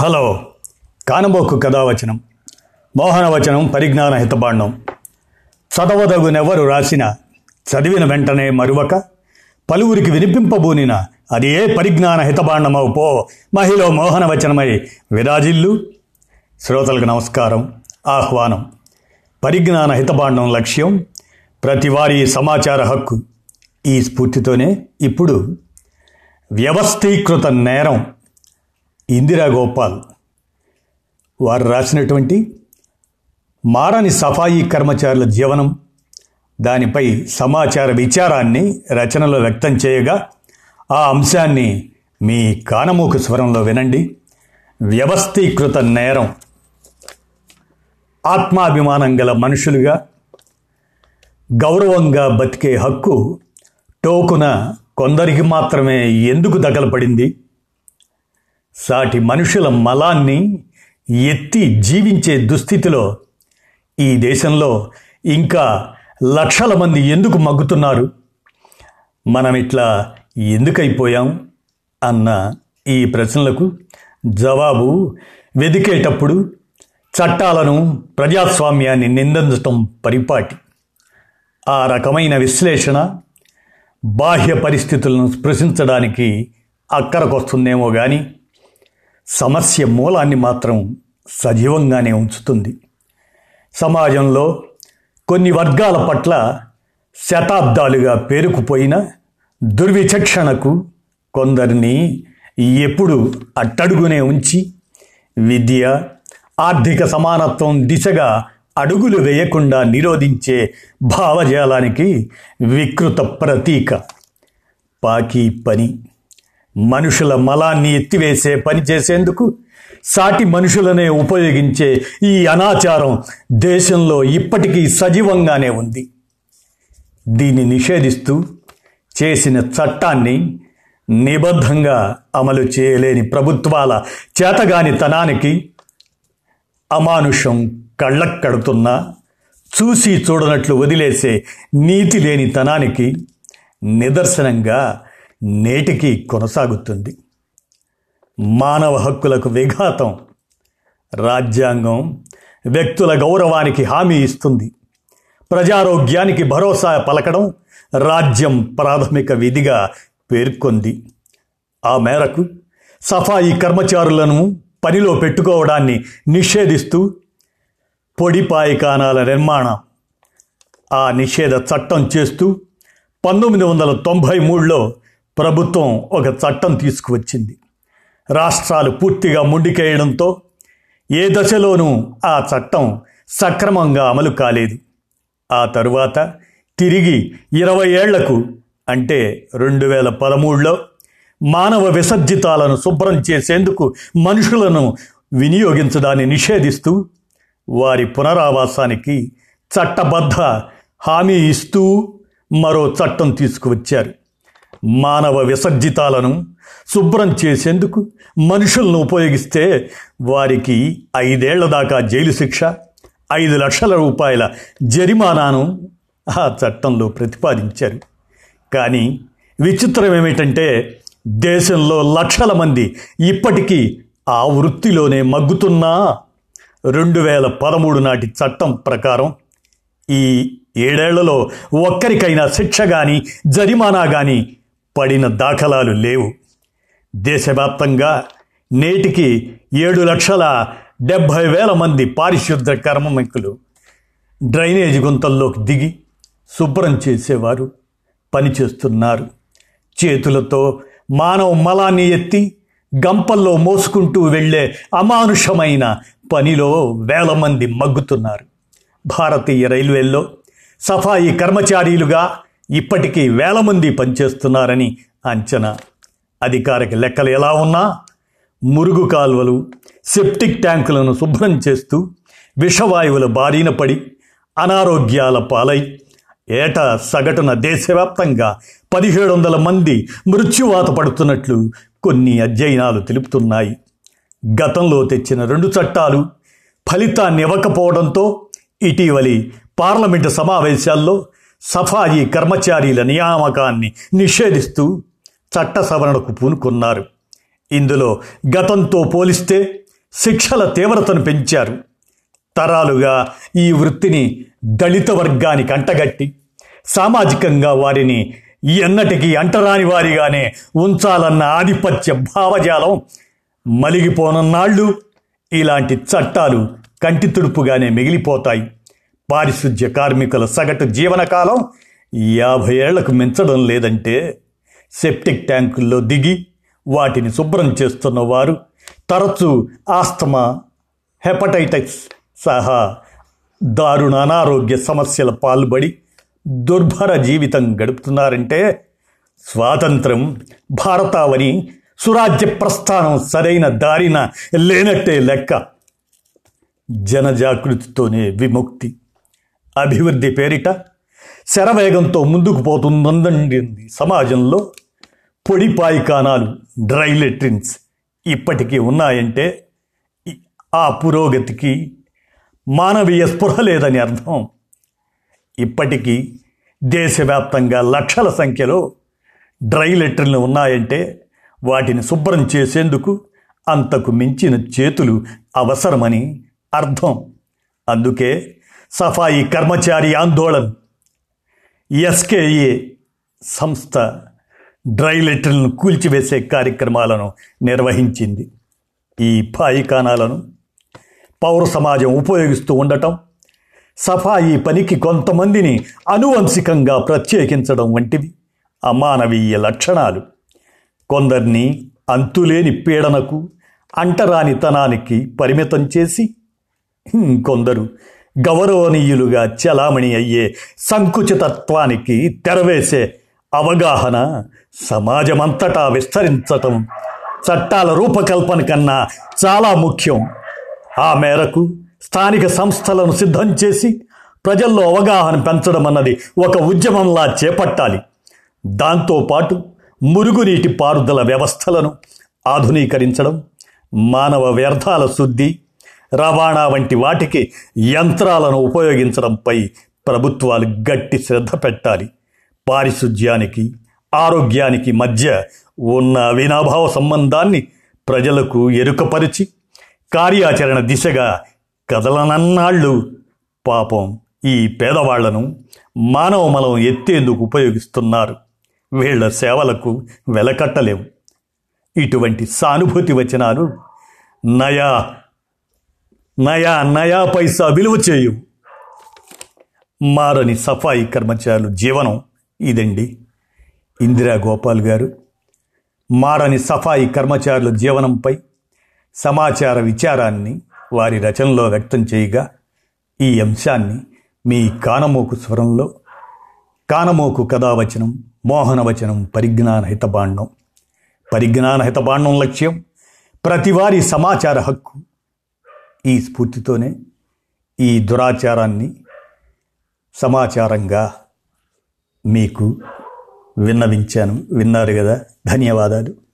Hello. కానబోకు కథావచనం. మోహనవచనం పరిజ్ఞాన హితబాండం. చదవదగునెవరు రాసిన చదివిన వెంటనే మరువక పలువురికి వినిపింపబూనిన అది ఏ పరిజ్ఞాన హితబాండమవు పో మహిళ మోహనవచనమై విరాజిల్లు. శ్రోతలకు నమస్కారం ఆహ్వానం. పరిజ్ఞాన హితబాండం లక్ష్యం ప్రతివారీ సమాచార హక్కు. ఈ స్ఫూర్తితోనే ఇప్పుడు వ్యవస్థీకృత నేరం. ఇందిరా గోపాల్ వారు రాసినటువంటి మారని సఫాయి కర్మచారుల జీవనం దానిపై సమాచార విచారాన్ని రచనలో వ్యక్తం చేయగా ఆ అంశాన్ని మీ కానమూకు స్వరంలో వినండి. వ్యవస్థీకృత నేరం. ఆత్మాభిమానం గల మనుషులుగా గౌరవంగా బతికే హక్కు టోకున కొందరికి మాత్రమే ఎందుకు దగలపడింది సాటి మనుషుల మలాన్ని ఎత్తి జీవించే దుస్థితిలో ఈ దేశంలో ఇంకా లక్షల మంది ఎందుకు మగ్గుతున్నారు? మనం ఇట్లా ఎందుకైపోయాం? అన్న ఈ ప్రశ్నలకు జవాబు వెదికేటప్పుడు చట్టాలను ప్రజాస్వామ్యాన్ని నిందించటం పరిపాటి. ఆ రకమైన విశ్లేషణ బాహ్య పరిస్థితులను స్పృశించడానికి అక్కరకొస్తుందేమో కానీ సమస్య మూలాన్ని మాత్రం సజీవంగానే ఉంచుతుంది. సమాజంలో కొన్ని వర్గాల పట్ల శతాబ్దాలుగా పేరుకుపోయిన దుర్విచక్షణకు కొందరిని ఎప్పుడు అట్టడుగునే ఉంచి విద్య ఆర్థిక సమానత్వం దిశగా అడుగులు వేయకుండా నిరోధించే భావజాలానికి వికృత ప్రతీక. పాకీ పని. మనుషుల మలాన్ని ఎత్తివేసే పని చేసేందుకు సాటి మనుషులనే ఉపయోగించే ఈ అనాచారం దేశంలో ఇప్పటికీ సజీవంగానే ఉంది. దీన్ని నిషేధిస్తూ చేసిన చట్టాన్ని నిబద్ధంగా అమలు చేయలేని ప్రభుత్వాల చేతగానితనానికి అమానుషం కళ్ళక్కడుతున్నా చూసి చూడనట్లు వదిలేసే నీతి లేని తనానికి నిదర్శనంగా నేటికి కొనసాగుతుంది. మానవ హక్కులకు విఘాతం రాజ్యాంగం వ్యక్తుల గౌరవానికి హామీ ఇస్తుంది. ప్రజారోగ్యానికి భరోసా పలకడం రాజ్యం ప్రాథమిక విధిగా పేర్కొంది. ఆ మేరకు సఫాయి కర్మచారులను పనిలో పెట్టుకోవడాన్ని నిషేధిస్తూ పొడి పాయికానాల నిర్మాణం ఆ నిషేధ చట్టం చేస్తూ పంతొమ్మిది వందల తొంభై మూడులో ప్రభుత్వం ఒక చట్టం తీసుకువచ్చింది. రాష్ట్రాలు పూర్తిగా ముండికేయడంతో ఏ దశలోనూ ఆ చట్టం సక్రమంగా అమలు కాలేదు. ఆ తరువాత తిరిగి ఇరవై ఏళ్ళకు అంటే రెండు వేల పదమూడులో మానవ విసర్జితాలను శుభ్రం చేసేందుకు మనుషులను వినియోగించడాన్ని నిషేధిస్తూ వారి పునరావాసానికి చట్టబద్ధ హామీ ఇస్తూ మరో చట్టం తీసుకువచ్చారు. మానవ విసర్జితాలను శుభ్రం చేసేందుకు మనుషులను ఉపయోగిస్తే వారికి ఐదేళ్ళ దాకా జైలు శిక్ష ఐదు లక్షల రూపాయల జరిమానాను ఆ చట్టంలో ప్రతిపాదించారు. కానీ విచిత్రం ఏమిటంటే దేశంలో లక్షల మంది ఇప్పటికీ ఆ వృత్తిలోనే మగ్గుతున్నా. రెండు వేల పదమూడు నాటి చట్టం ప్రకారం ఈ ఏడేళ్ళలో ఒక్కరికైనా శిక్ష కానీ జరిమానా కానీ పడిన దాఖలాలు లేవు. దేశవ్యాప్తంగా నేటికి ఏడు లక్షల డెబ్భై వేల మంది పారిశుద్ధ కర్మమికులు డ్రైనేజ్ గుంతల్లోకి దిగి శుభ్రం చేసేవారు పనిచేస్తున్నారు. చేతులతో మానవ మలాన్ని ఎత్తి గంపల్లో మోసుకుంటూ వెళ్ళే అమానుషమైన పనిలో వేల మంది మగ్గుతున్నారు. భారతీయ రైల్వేల్లో సఫాయి కర్మచారీలుగా ఇప్పటికీ వేల మంది పనిచేస్తున్నారని అంచనా. అధికారిక లెక్కలు ఎలా ఉన్నా మురుగు కాల్వలు సెప్టిక్ ట్యాంకులను శుభ్రం చేస్తూ విషవాయువుల బారిన పడి అనారోగ్యాల పాలై ఏటా సగటున దేశవ్యాప్తంగా పదిహేడు వందల మంది మృత్యువాత పడుతున్నట్లు కొన్ని అధ్యయనాలు తెలుపుతున్నాయి. గతంలో తెచ్చిన రెండు చట్టాలు ఫలితాన్ని ఇవ్వకపోవడంతో ఇటీవలి పార్లమెంటు సమావేశాల్లో సఫాయి కర్మచారీల నియామకాన్ని నిషేధిస్తూ చట్ట సవరణకు పూనుకున్నారు. ఇందులో గతంతో పోలిస్తే శిక్షల తీవ్రతను పెంచారు. తరాలుగా ఈ వృత్తిని దళిత వర్గానికి అంటగట్టి సామాజికంగా వారిని ఎన్నటికీ అంటరాని వారిగానే ఉంచాలన్న ఆధిపత్య భావజాలం మలిగిపోనున్నాళ్ళు. ఇలాంటి చట్టాలు కంటి తుడుపుగానే మిగిలిపోతాయి. పారిశుధ్య కార్మికుల సగటు జీవనకాలం యాభై ఏళ్ళకు మించడం లేదంటే సెప్టిక్ ట్యాంకుల్లో దిగి వాటిని శుభ్రం చేస్తున్న వారు తరచూ ఆస్తమా హెపటైటిస్ సహా దారుణ అనారోగ్య సమస్యల పాల్పడి దుర్భర జీవితం గడుపుతున్నారంటే స్వాతంత్రం భారతావని సురాజ్య ప్రస్థానం సరైన దారిన లేనట్టే లెక్క. జనజాగృతితోనే విముక్తి. అభివృద్ధి పేరిట శరవేగంతో ముందుకు పోతుందండింది సమాజంలో. పొడి పాయికానాలు డ్రై లెట్రిన్స్ ఇప్పటికీ ఉన్నాయంటే ఆ పురోగతికి మానవీయ స్పృహ లేదని అర్థం. ఇప్పటికీ దేశవ్యాప్తంగా లక్షల సంఖ్యలో డ్రై లెటర్లు ఉన్నాయంటే వాటిని శుభ్రం చేసేందుకు అంతకు మించిన చేతులు అవసరమని అర్థం. అందుకే సఫాయి కర్మచారి ఆందోళన్. ఎస్కేఏ సంస్థ డ్రై లెటర్లను కూల్చివేసే కార్యక్రమాలను నిర్వహించింది. ఈ పాయికానాలను పౌర సమాజం ఉపయోగిస్తూ ఉండటం సఫాయి పనికి కొంతమందిని అనువంశికంగా ప్రత్యేకించడం వంటివి అమానవీయ లక్షణాలు. కొందరిని అంతులేని పీడనకు అంటరానితనానికి పరిమితం చేసి కొందరు గౌరవనీయులుగా చలామణి అయ్యే సంకుచితత్వానికి తెరవేసే అవగాహన సమాజమంతటా విస్తరించటం చట్టాల రూపకల్పన కన్నా చాలా ముఖ్యం. ఆ మేరకు స్థానిక సంస్థలను సిద్ధం చేసి ప్రజల్లో అవగాహన పెంచడం అన్నది ఒక ఉద్యమంలా చేపట్టాలి. దాంతోపాటు మురుగునీటి పారుదల వ్యవస్థలను ఆధునీకరించడం మానవ వ్యర్థాల శుద్ధి రవాణా వంటి వాటికి యంత్రాలను ఉపయోగించడంపై ప్రభుత్వాలు గట్టి శ్రద్ధ పెట్టాలి. పారిశుధ్యానికి ఆరోగ్యానికి మధ్య ఉన్న అవినాభావ సంబంధాన్ని ప్రజలకు ఎరుకపరిచి కార్యాచరణ దిశగా కదలనన్నాళ్ళు పాపం ఈ పేదవాళ్ళను మానవ మలం ఎత్తేందుకు ఉపయోగిస్తున్నారు. వీళ్ళ సేవలకు వెలకట్టలేవు. ఇటువంటి సానుభూతి వచనాలు నయా నయా నయా పైసా విలువ చేయు. మారని సఫాయి కర్మచారులు జీవనం ఇదండి. ఇందిరా గోపాల్ గారు మారని సఫాయి కర్మచారుల జీవనంపై సమాచార విచారాన్ని వారి రచనలో వ్యక్తం చేయగా ఈ అంశాన్ని మీ కానమోకు స్వరంలో కానమోకు కథావచనం మోహనవచనం పరిజ్ఞాన హితబాండం. పరిజ్ఞాన హితబాండం లక్ష్యం ప్రతివారి సమాచార హక్కు ఈ స్ఫూర్తితోనే ఈ దురాచారాన్ని సమాచారంగా మీకు విన్నవించాను. విన్నారు కదా. ధన్యవాదాలు.